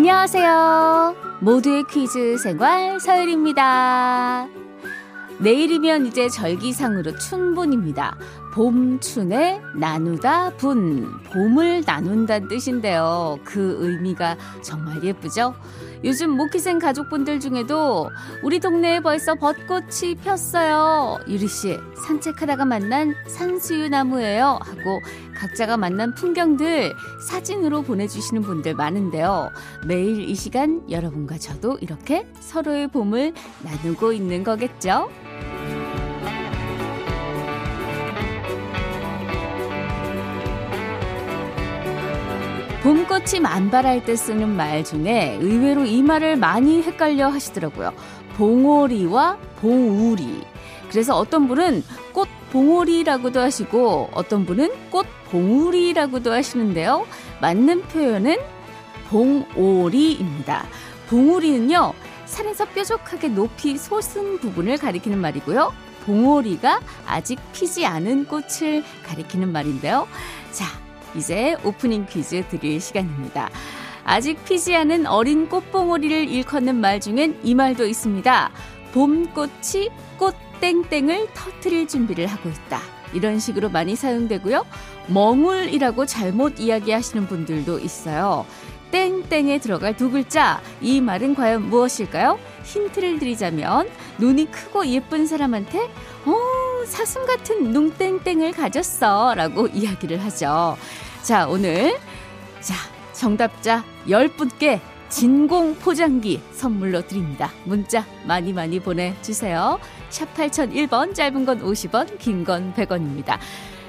안녕하세요. 모두의 퀴즈 생활 서율입니다. 내일이면 이제 절기상으로 춘분입니다. 봄 춘에 나누다 분, 봄을 나눈다는 뜻인데요. 그 의미가 정말 예쁘죠? 요즘 모기생 가족분들 중에도 우리 동네에 벌써 벚꽃이 폈어요. 유리씨, 산책하다가 만난 산수유 나무예요. 하고 각자가 만난 풍경들 사진으로 보내주시는 분들 많은데요. 매일 이 시간 여러분과 저도 이렇게 서로의 봄을 나누고 있는 거겠죠? 봄꽃이 만발할 때 쓰는 말 중에 의외로 이 말을 많이 헷갈려 하시더라고요. 봉오리와 봉우리. 그래서 어떤 분은 꽃 봉오리라고도 하시고 어떤 분은 꽃 봉우리라고도 하시는데요. 맞는 표현은 봉오리입니다. 봉우리는요, 산에서 뾰족하게 높이 솟은 부분을 가리키는 말이고요. 봉오리가 아직 피지 않은 꽃을 가리키는 말인데요. 자, 이제 오프닝 퀴즈 드릴 시간입니다. 아직 피지 않은 어린 꽃봉오리를 일컫는 말 중엔 이 말도 있습니다. 봄꽃이 꽃땡땡을 터트릴 준비를 하고 있다. 이런 식으로 많이 사용되고요. 멍울이라고 잘못 이야기하시는 분들도 있어요. 땡땡에 들어갈 두 글자. 이 말은 과연 무엇일까요? 힌트를 드리자면 눈이 크고 예쁜 사람한테 어, 사슴 같은 눈땡땡을 가졌어 라고 이야기를 하죠. 자, 오늘 자, 정답자 10분께 진공 포장기 선물로 드립니다. 문자 많이 많이 보내주세요. 샵 8001번, 짧은 건 50원, 긴 건 100원입니다.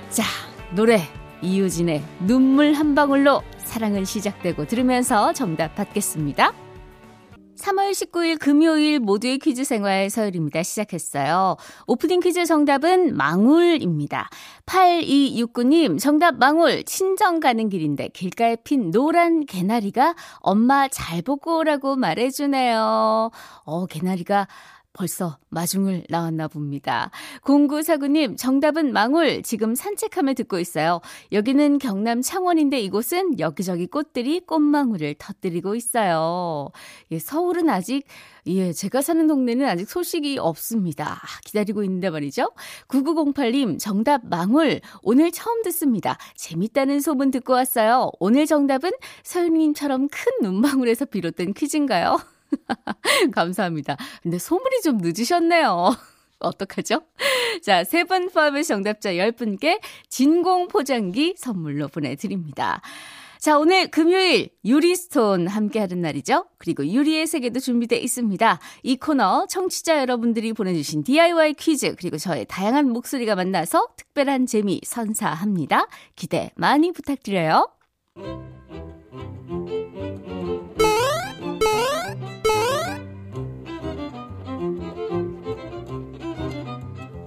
자, 노래 이유진의 눈물 한 방울로 사랑은 시작되고 들으면서 정답 받겠습니다. 3월 19일 금요일 모두의 퀴즈 생활 서열입니다. 시작했어요. 오프닝 퀴즈 정답은 망울입니다. 8269님, 정답 망울. 친정 가는 길인데 길가에 핀 노란 개나리가 엄마 잘 보고 오라고 말해주네요. 어, 개나리가 벌써 마중을 나왔나 봅니다. 0949님, 정답은 망울. 지금 산책하며 듣고 있어요. 여기는 경남 창원인데 이곳은 여기저기 꽃들이 꽃망울을 터뜨리고 있어요. 예, 서울은 아직, 예, 제가 사는 동네는 아직 소식이 없습니다. 아, 기다리고 있는데 말이죠. 9908님, 정답 망울. 오늘 처음 듣습니다. 재밌다는 소문 듣고 왔어요. 오늘 정답은 서윤님처럼 큰 눈망울에서 비롯된 퀴즈인가요? 감사합니다. 근데 소문이 좀 늦으셨네요. 어떡하죠? 자, 세 분 포함의 정답자 10분께 진공 포장기 선물로 보내드립니다. 자, 오늘 금요일 유리스톤 함께하는 날이죠. 그리고 유리의 세계도 준비되어 있습니다. 이 코너 청취자 여러분들이 보내주신 DIY 퀴즈 그리고 저의 다양한 목소리가 만나서 특별한 재미 선사합니다. 기대 많이 부탁드려요.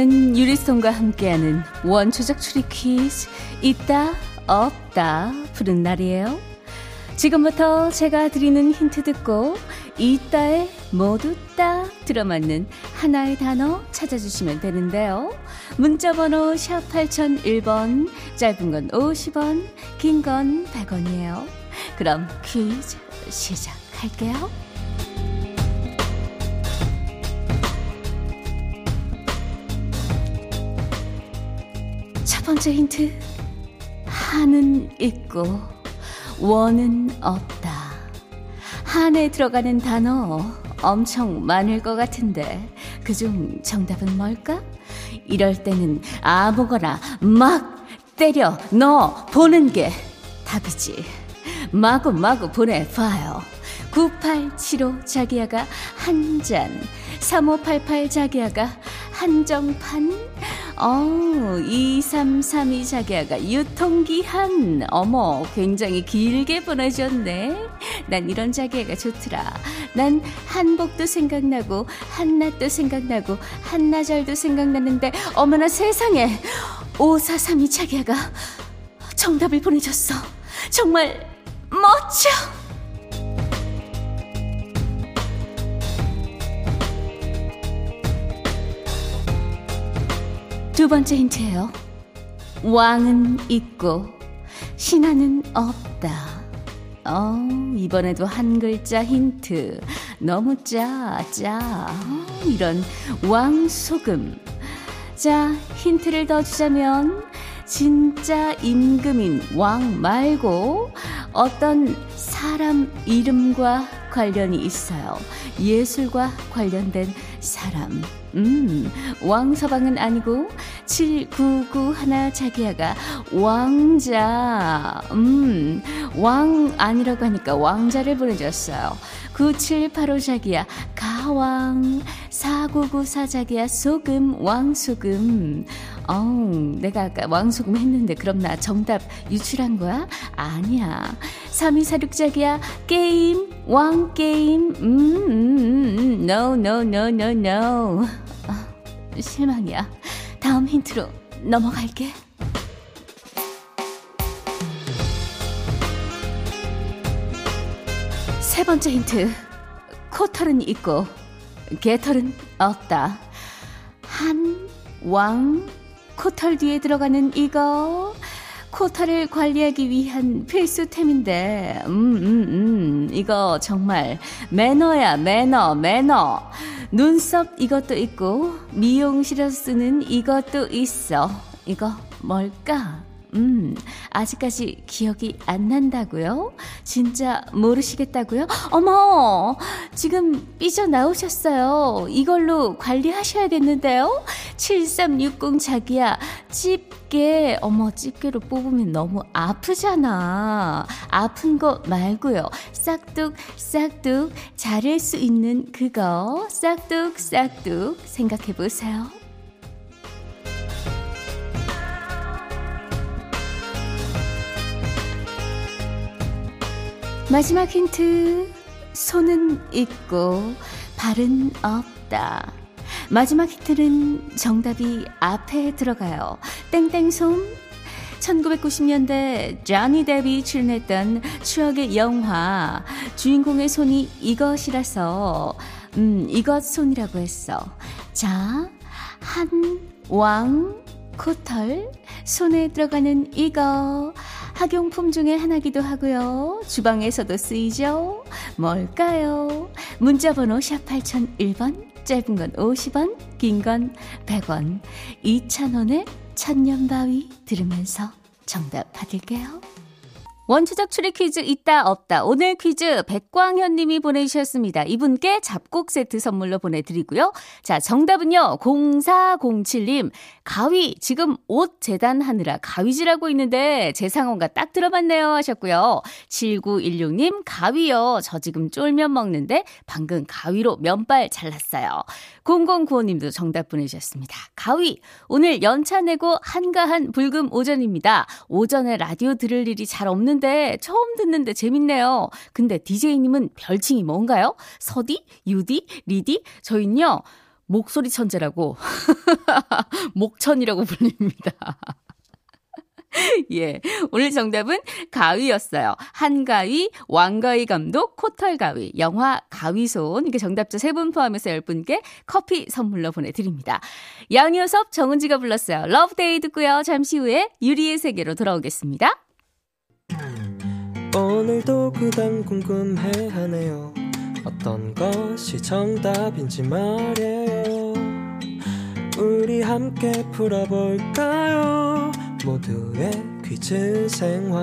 금요일은 유리송과 함께하는 원초적 추리 퀴즈 있다 없다 푸른 날이에요. 지금부터 제가 드리는 힌트 듣고 있다에 모두 딱 들어맞는 하나의 단어 찾아주시면 되는데요. 문자번호 샵 8001번 짧은 건 50원 긴 건 100원이에요. 그럼 퀴즈 시작할게요. 번째 힌트. 한은 있고 원은 없다. 한에 들어가는 단어 엄청 많을 것 같은데 그중 정답은 뭘까? 이럴 때는 아무거나 막 때려 넣어 보는 게 답이지. 마구마구 보내봐요. 9875 자기야가 한 잔. 3588 자기야가 한정판. 어, 2332 자기야가 유통기한. 어머, 굉장히 길게 보내줬네. 난 이런 자기야가 좋더라. 난 한복도 생각나고, 한낮도 생각나고, 한나절도 생각나는데, 어머나 세상에! 5432 자기야가 정답을 보내줬어. 정말 멋져! 두 번째 힌트예요. 왕은 있고 신하는 없다. 어, 이번에도 한 글자 힌트. 너무 짜, 짜. 어, 이런 왕소금. 자, 힌트를 더 주자면 진짜 임금인 왕 말고 어떤 사람 이름과 관련이 있어요. 예술과 관련된 사람. 음, 왕서방은 아니고 799 하나 자기야가 왕자. 음, 왕 아니라고 하니까 왕자를 보내줬어요. 9785 자기야 가 왕 4994 자기야 소금 왕소금 어우, 내가 아까 왕소금 했는데 그럼 나 정답 유출한 거야? 아니야. 3246짝이야. 게임, 왕게임. 음, 음, 음, no, no, no, no. 아, 실망이야. 다음 힌트로 넘어갈게. 세 번째 힌트. 코털은 있고, 개털은 없다. 한, 왕, 코털 뒤에 들어가는 이거. 코털을 관리하기 위한 필수템인데 음 음, 음, 이거 정말 매너야 매너 매너. 눈썹 이것도 있고 미용실에서 쓰는 이것도 있어. 이거 뭘까 음, 아직까지 기억이 안 난다고요? 진짜 모르시겠다고요? 어머, 지금 삐져나오셨어요. 이걸로 관리하셔야겠는데요? 7360 자기야, 집게, 어머, 집게로 뽑으면 너무 아프잖아. 아픈 거 말고요. 싹둑, 싹둑, 자를 수 있는 그거, 싹둑, 싹둑, 생각해 보세요. 마지막 힌트. 손은 있고 발은 없다. 마지막 힌트는 정답이 앞에 들어가요. 땡땡손. 1990년대 자니 데비 출연했던 추억의 영화 주인공의 손이 이것이라서 음 이것 손이라고 했어. 자, 한 왕 코털 손에 들어가는 이거 학용품 중에 하나기도 하고요. 주방에서도 쓰이죠. 뭘까요? 문자번호 샵 8001번, 짧은 건 50원, 긴 건 100원. 2,000원의 천년바위 들으면서 정답 받을게요. 원초적 추리 퀴즈 있다 없다. 오늘 퀴즈 백광현 님이 보내주셨습니다. 이분께 잡곡 세트 선물로 보내드리고요. 자, 정답은요. 0407님. 가위, 지금 옷 재단하느라 가위질하고 있는데 제 상황과 딱 들어맞네요 하셨고요. 7916님. 가위요. 저 지금 쫄면 먹는데 방금 가위로 면발 잘랐어요. 0095님도 정답 보내주셨습니다. 가위. 오늘 연차 내고 한가한 불금 오전입니다. 오전에 라디오 들을 일이 잘 없는 듣는데 처음 듣는데 재밌네요. 근데 DJ님은 별칭이 뭔가요? 서디? 유디? 리디? 저희는요. 목소리 천재라고 목천이라고 불립니다. 예. 오늘 정답은 가위였어요. 한가위, 왕가위 감독, 코털가위, 영화 가위손. 이게 정답자 3분 포함해서 10분께 커피 선물로 보내드립니다. 양요섭, 정은지가 불렀어요. Love Day 듣고요. 잠시 후에 유리의 세계로 돌아오겠습니다. 오늘도 그 답 궁금해하네요 어떤 것이 정답인지 말이에요. 우리 함께 풀어볼까요? 모두의 퀴즈 생활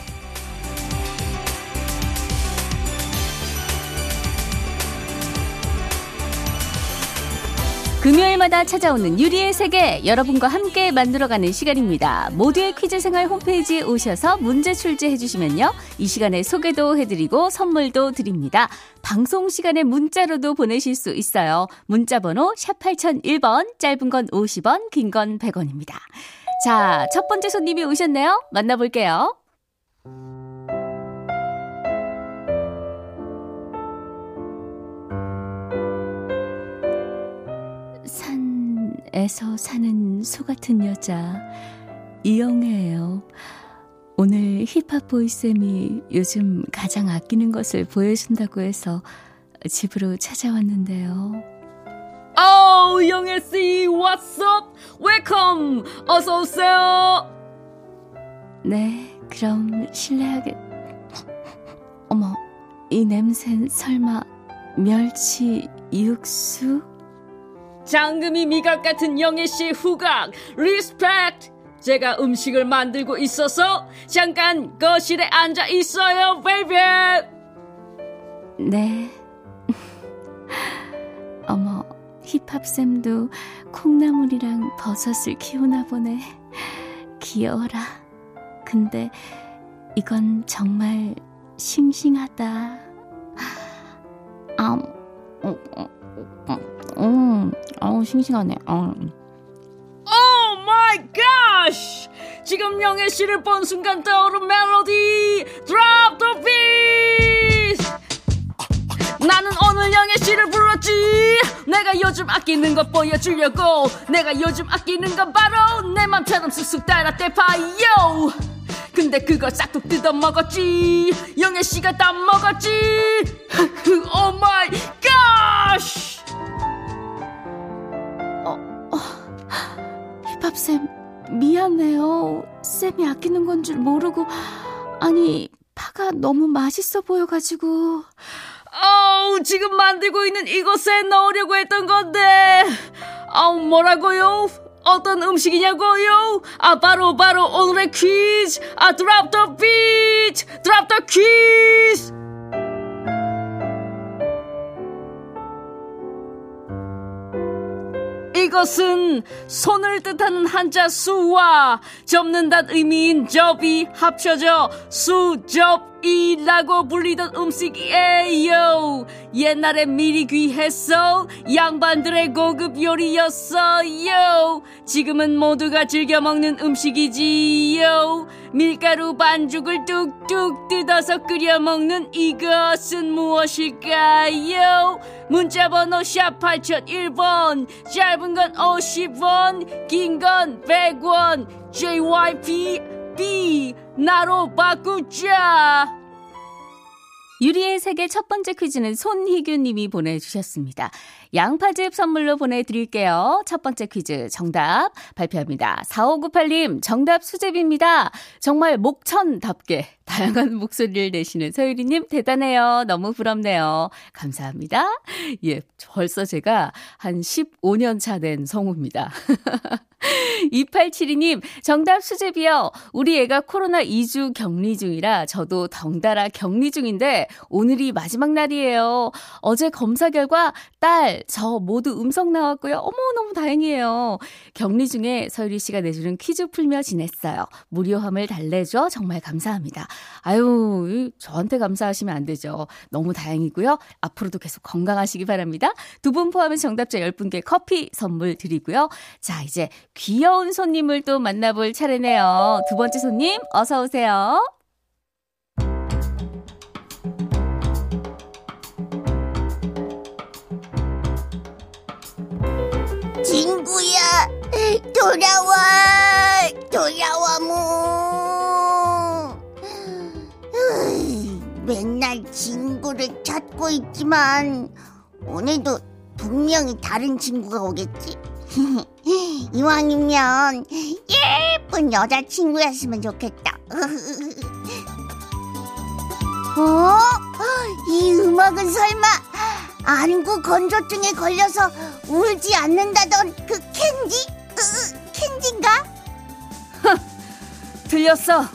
금요일마다 찾아오는 유리의 세계 여러분과 함께 만들어가는 시간입니다. 모두의 퀴즈 생활 홈페이지에 오셔서 문제 출제해 주시면요. 이 시간에 소개도 해드리고 선물도 드립니다. 방송 시간에 문자로도 보내실 수 있어요. 문자 번호 샵 8001번 짧은 건 50원 긴 건 100원입니다. 자, 첫 번째 손님이 오셨네요. 만나볼게요. 에서 사는 소 같은 여자 이영애예요. 오늘 힙합 보이쌤이 요즘 가장 아끼는 것을 보여준다고 해서 집으로 찾아왔는데요. 아우 영애 씨, what's up? 어서 오세요. 네, 그럼 실례할게. 어머, 이 냄새는 설마 멸치 육수? 장금이 미각 같은 영애 씨 후각, respect. 제가 음식을 만들고 있어서 잠깐 거실에 앉아 있어요, baby. 네. 어머, 힙합쌤도 콩나물이랑 버섯을 키우나 보네. 귀여워라. 근데 이건 정말 싱싱하다. 아, 어, 어, 어, 음, 아우, 싱싱하네. 어. Oh my god! 지금 영애 씨를 본 순간 떠오른 멜로디 Drop the beat! 나는 오늘 영애 씨를 불렀지 내가 요즘 아끼는 것 보여주려고 내가 요즘 아끼는 건 바로 내 맘처럼 쑥쑥 자란 대파요 근데 그걸 싹둑 뜯어 먹었지 영애 씨가 다 먹었지 Oh my 힙합쌤, 미안해요. 쌤이 아끼는 건 줄 모르고. 아니, 파가 너무 맛있어 보여가지고. 아우 지금 만들고 있는 이곳에 넣으려고 했던 건데 아우 뭐라고요? 어떤 음식이냐고요? 아 바로 바로 오늘의 퀴즈 아 드랍 더 비트 드랍 더 퀴즈 이것은 손을 뜻하는 한자 수와 접는다는 의미인 접이 합쳐져 수접 이라고 불리던 음식이에요. 옛날에 미리 귀해서 양반들의 고급 요리였어요. 지금은 모두가 즐겨 먹는 음식이지요. 밀가루 반죽을 뚝뚝 뜯어서 끓여 먹는 이것은 무엇일까요? 문자번호 샵 8001번 짧은 건 50원 긴 건 100원 JYP B 나로 바꾸자 유리의 세계 첫 번째 퀴즈는 손희규님이 보내주셨습니다. 양파즙 선물로 보내드릴게요. 첫 번째 퀴즈 정답 발표합니다. 4598님 정답 수제비입니다. 정말 목천답게 다양한 목소리를 내시는 서유리님 대단해요. 너무 부럽네요. 감사합니다. 예, 벌써 제가 한 15년 차 된 성우입니다. 2872님, 정답 수제비요. 우리 애가 코로나 2주 격리 중이라 저도 덩달아 격리 중인데 오늘이 마지막 날이에요. 어제 검사 결과 딸, 저 모두 음성 나왔고요. 어머, 너무 다행이에요. 격리 중에 서유리 씨가 내주는 퀴즈 풀며 지냈어요. 무료함을 달래줘. 정말 감사합니다. 아유, 저한테 감사하시면 안 되죠. 너무 다행이고요. 앞으로도 계속 건강하시기 바랍니다. 두 분 포함해서 정답자 10분께 커피 선물 드리고요. 자, 이제 귀여운 손님을 또 만나볼 차례네요. 두 번째 손님, 어서오세요. 돌아와, 돌아와, 뭐. 맨날 친구를 찾고 있지만, 오늘도 분명히 다른 친구가 오겠지. 이왕이면 예쁜 여자친구였으면 좋겠다. 어? 이 음악은 설마 안구 건조증에 걸려서 울지 않는다던 그 캔디? 으, 캔디인가? 틀렸어.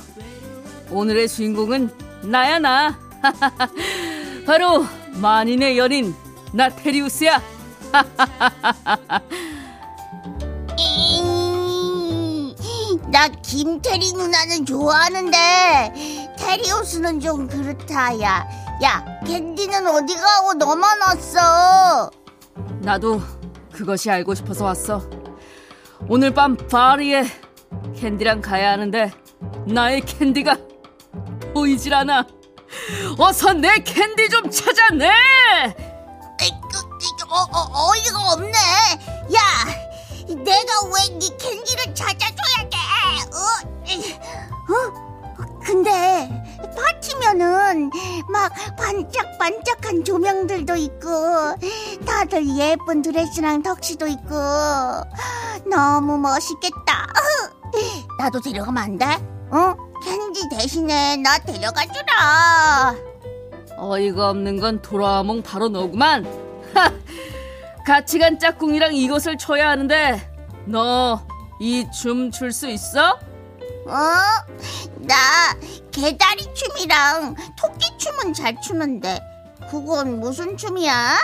오늘의 주인공은 나야 나. 바로 만인의 연인 나테리우스야. 나 김태리 누나는 좋아하는데 테리우스는 좀 그렇다 야. 야 캔디는 어디 가고 너만 왔어. 나도 그것이 알고 싶어서 왔어. 오늘 밤 파티에 캔디랑 가야 하는데 나의 캔디가 보이질 않아. 어서 내 캔디 좀 찾아내. 어, 어, 어이가 없네. 야, 내가 왜 네 캔디를 찾아줘야 돼? 어? 어? 근데 파티면은 막 반짝반짝한 조명들도 있고 다들 예쁜 드레스랑 턱시도 있고 너무 멋있겠다. 나도 데려가면 안 돼? 어? 캔디 대신에 나 데려가 주라. 어이가 없는 건 도라몽 바로 너구만. 하! 같이 간 짝꿍이랑 이것을 춰야 하는데 너 이 춤 출 수 있어? 어? 나 개다리 춤이랑 토끼 춤은 잘 추는데 그건 무슨 춤이야?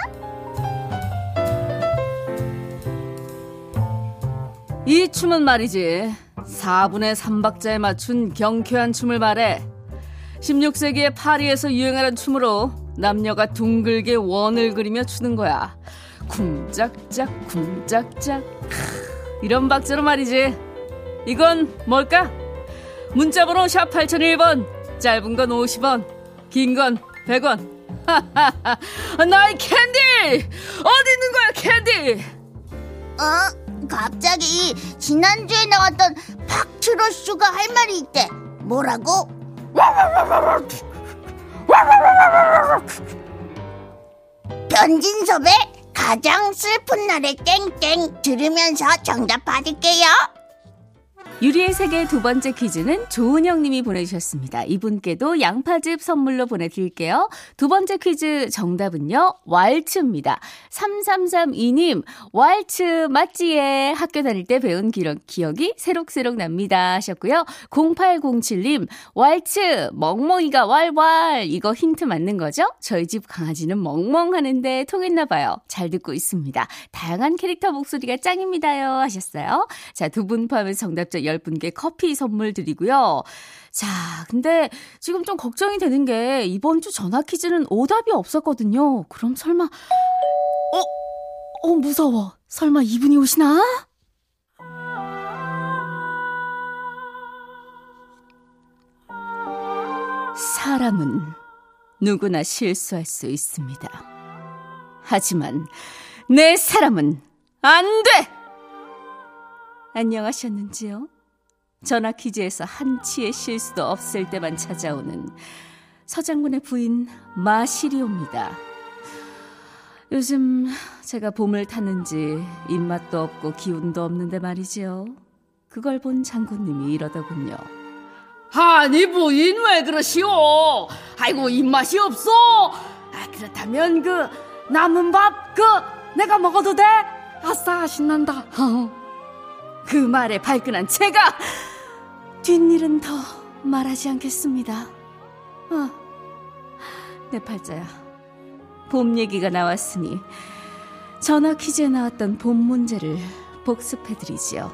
이 춤은 말이지 4분의 3박자에 맞춘 경쾌한 춤을 말해 16세기의 파리에서 유행하는 춤으로 남녀가 둥글게 원을 그리며 추는 거야 쿵짝짝 쿵짝짝 이런 박자로 말이지 이건 뭘까? 문자번호 샵 8001번 짧은 건 50원 긴 건 100원. 나의 캔디! 어디 있는 거야 캔디? 어? 갑자기 지난주에 나왔던 박트로슈가 할 말이 있대. 뭐라고? 변진섭의 가장 슬픈 날에 땡땡 들으면서 정답 받을게요 유리의 세계 두 번째 퀴즈는 조은영 님이 보내주셨습니다. 이분께도 양파즙 선물로 보내드릴게요. 두 번째 퀴즈 정답은요, 왈츠입니다. 3332님, 왈츠 맞지에 학교 다닐 때 배운 기억, 기억이 새록새록 납니다. 하셨고요. 0807님, 왈츠, 멍멍이가 왈왈. 이거 힌트 맞는 거죠? 저희 집 강아지는 멍멍하는데 통했나 봐요. 잘 듣고 있습니다. 다양한 캐릭터 목소리가 짱입니다요. 하셨어요. 자, 두 분 포함해서 정답자 10분께 커피 선물 드리고요. 자, 근데 지금 좀 걱정이 되는 게 이번 주 전화 퀴즈는 오답이 없었거든요. 그럼 설마, 어, 어, 무서워. 설마 이분이 오시나? 사람은 누구나 실수할 수 있습니다. 하지만 내 사람은 안 돼! 안녕하셨는지요? 전화 퀴즈에서 한치의 실수도 없을 때만 찾아오는 서장군의 부인 마시리오입니다. 요즘 제가 봄을 타는지 입맛도 없고 기운도 없는데 말이지요. 그걸 본 장군님이 이러더군요. 아니 부인 왜 그러시오? 아이고 입맛이 없어. 아 그렇다면 그 남은 밥 그 내가 먹어도 돼? 아싸 신난다. 그 말에 발끈한 제가 뒷일은 더 말하지 않겠습니다. 아, 내 팔자야. 봄 얘기가 나왔으니 전화 퀴즈에 나왔던 봄 문제를 복습해드리지요.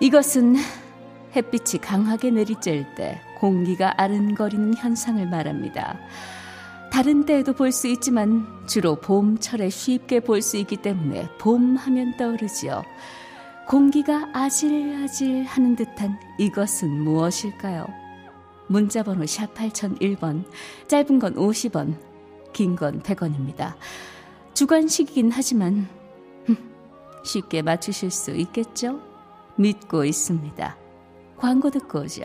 이것은 햇빛이 강하게 내리쬐을 때 공기가 아른거리는 현상을 말합니다. 다른 때에도 볼 수 있지만 주로 봄철에 쉽게 볼 수 있기 때문에 봄 하면 떠오르지요. 공기가 아질아질 하는 듯한 이것은 무엇일까요? 문자번호 샵 8001번, 짧은 건 50원, 긴 건 100원입니다. 주관식이긴 하지만 쉽게 맞추실 수 있겠죠? 믿고 있습니다. 광고 듣고 오죠.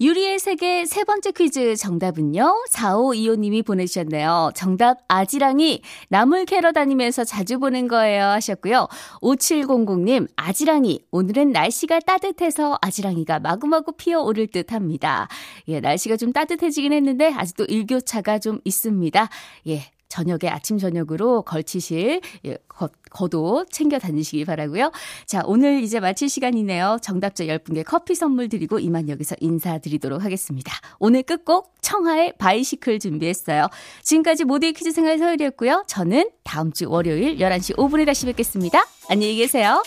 유리의 세계 세 번째 퀴즈 정답은요. 4525님이 보내주셨네요. 정답 아지랑이 나물 캐러 다니면서 자주 보는 거예요 하셨고요. 5700님 아지랑이 오늘은 날씨가 따뜻해서 아지랑이가 마구마구 피어오를 듯 합니다. 예, 날씨가 좀 따뜻해지긴 했는데 아직도 일교차가 좀 있습니다. 예, 저녁에 아침 저녁으로 걸치실 예, 겉, 겉옷 챙겨 다니시기 바라고요. 자, 오늘 이제 마칠 시간이네요. 정답자 10분께 커피 선물 드리고 이만 여기서 인사드리도록 하겠습니다. 오늘 끝곡 청하의 바이시클 준비했어요. 지금까지 모두의 퀴즈 생활 서열이었고요. 저는 다음 주 월요일 11시 5분에 다시 뵙겠습니다. 안녕히 계세요.